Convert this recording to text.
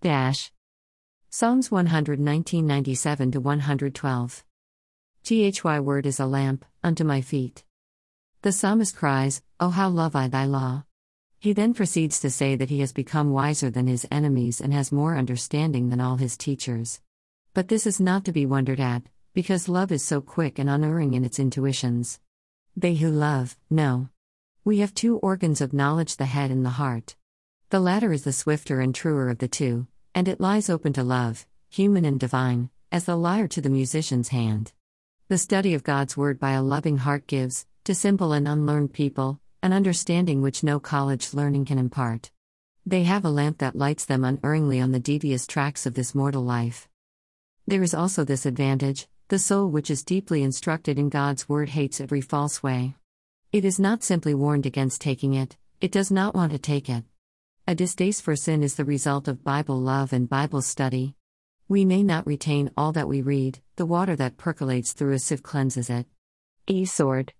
Dash. Psalms 11997 to 112. Thy word is a lamp unto my feet. The psalmist cries, Oh, how love I thy law! He then proceeds to say that he has become wiser than his enemies and has more understanding than all his teachers. But this is not to be wondered at, because love is so quick and unerring in its intuitions. They who love, know. We have two organs of knowledge the head and the heart. The latter is the swifter and truer of the two, and it lies open to love, human and divine, as the lyre to the musician's hand. The study of God's Word by a loving heart gives, to simple and unlearned people, an understanding which no college learning can impart. They have a lamp that lights them unerringly on the devious tracks of this mortal life. There is also this advantage the soul which is deeply instructed in God's word hates every false way. It is not simply warned against taking it, it does not want to take it. A distaste for sin is the result of Bible love and Bible study. We may not retain all that we read, the water that percolates through a sieve cleanses it. E. Sword.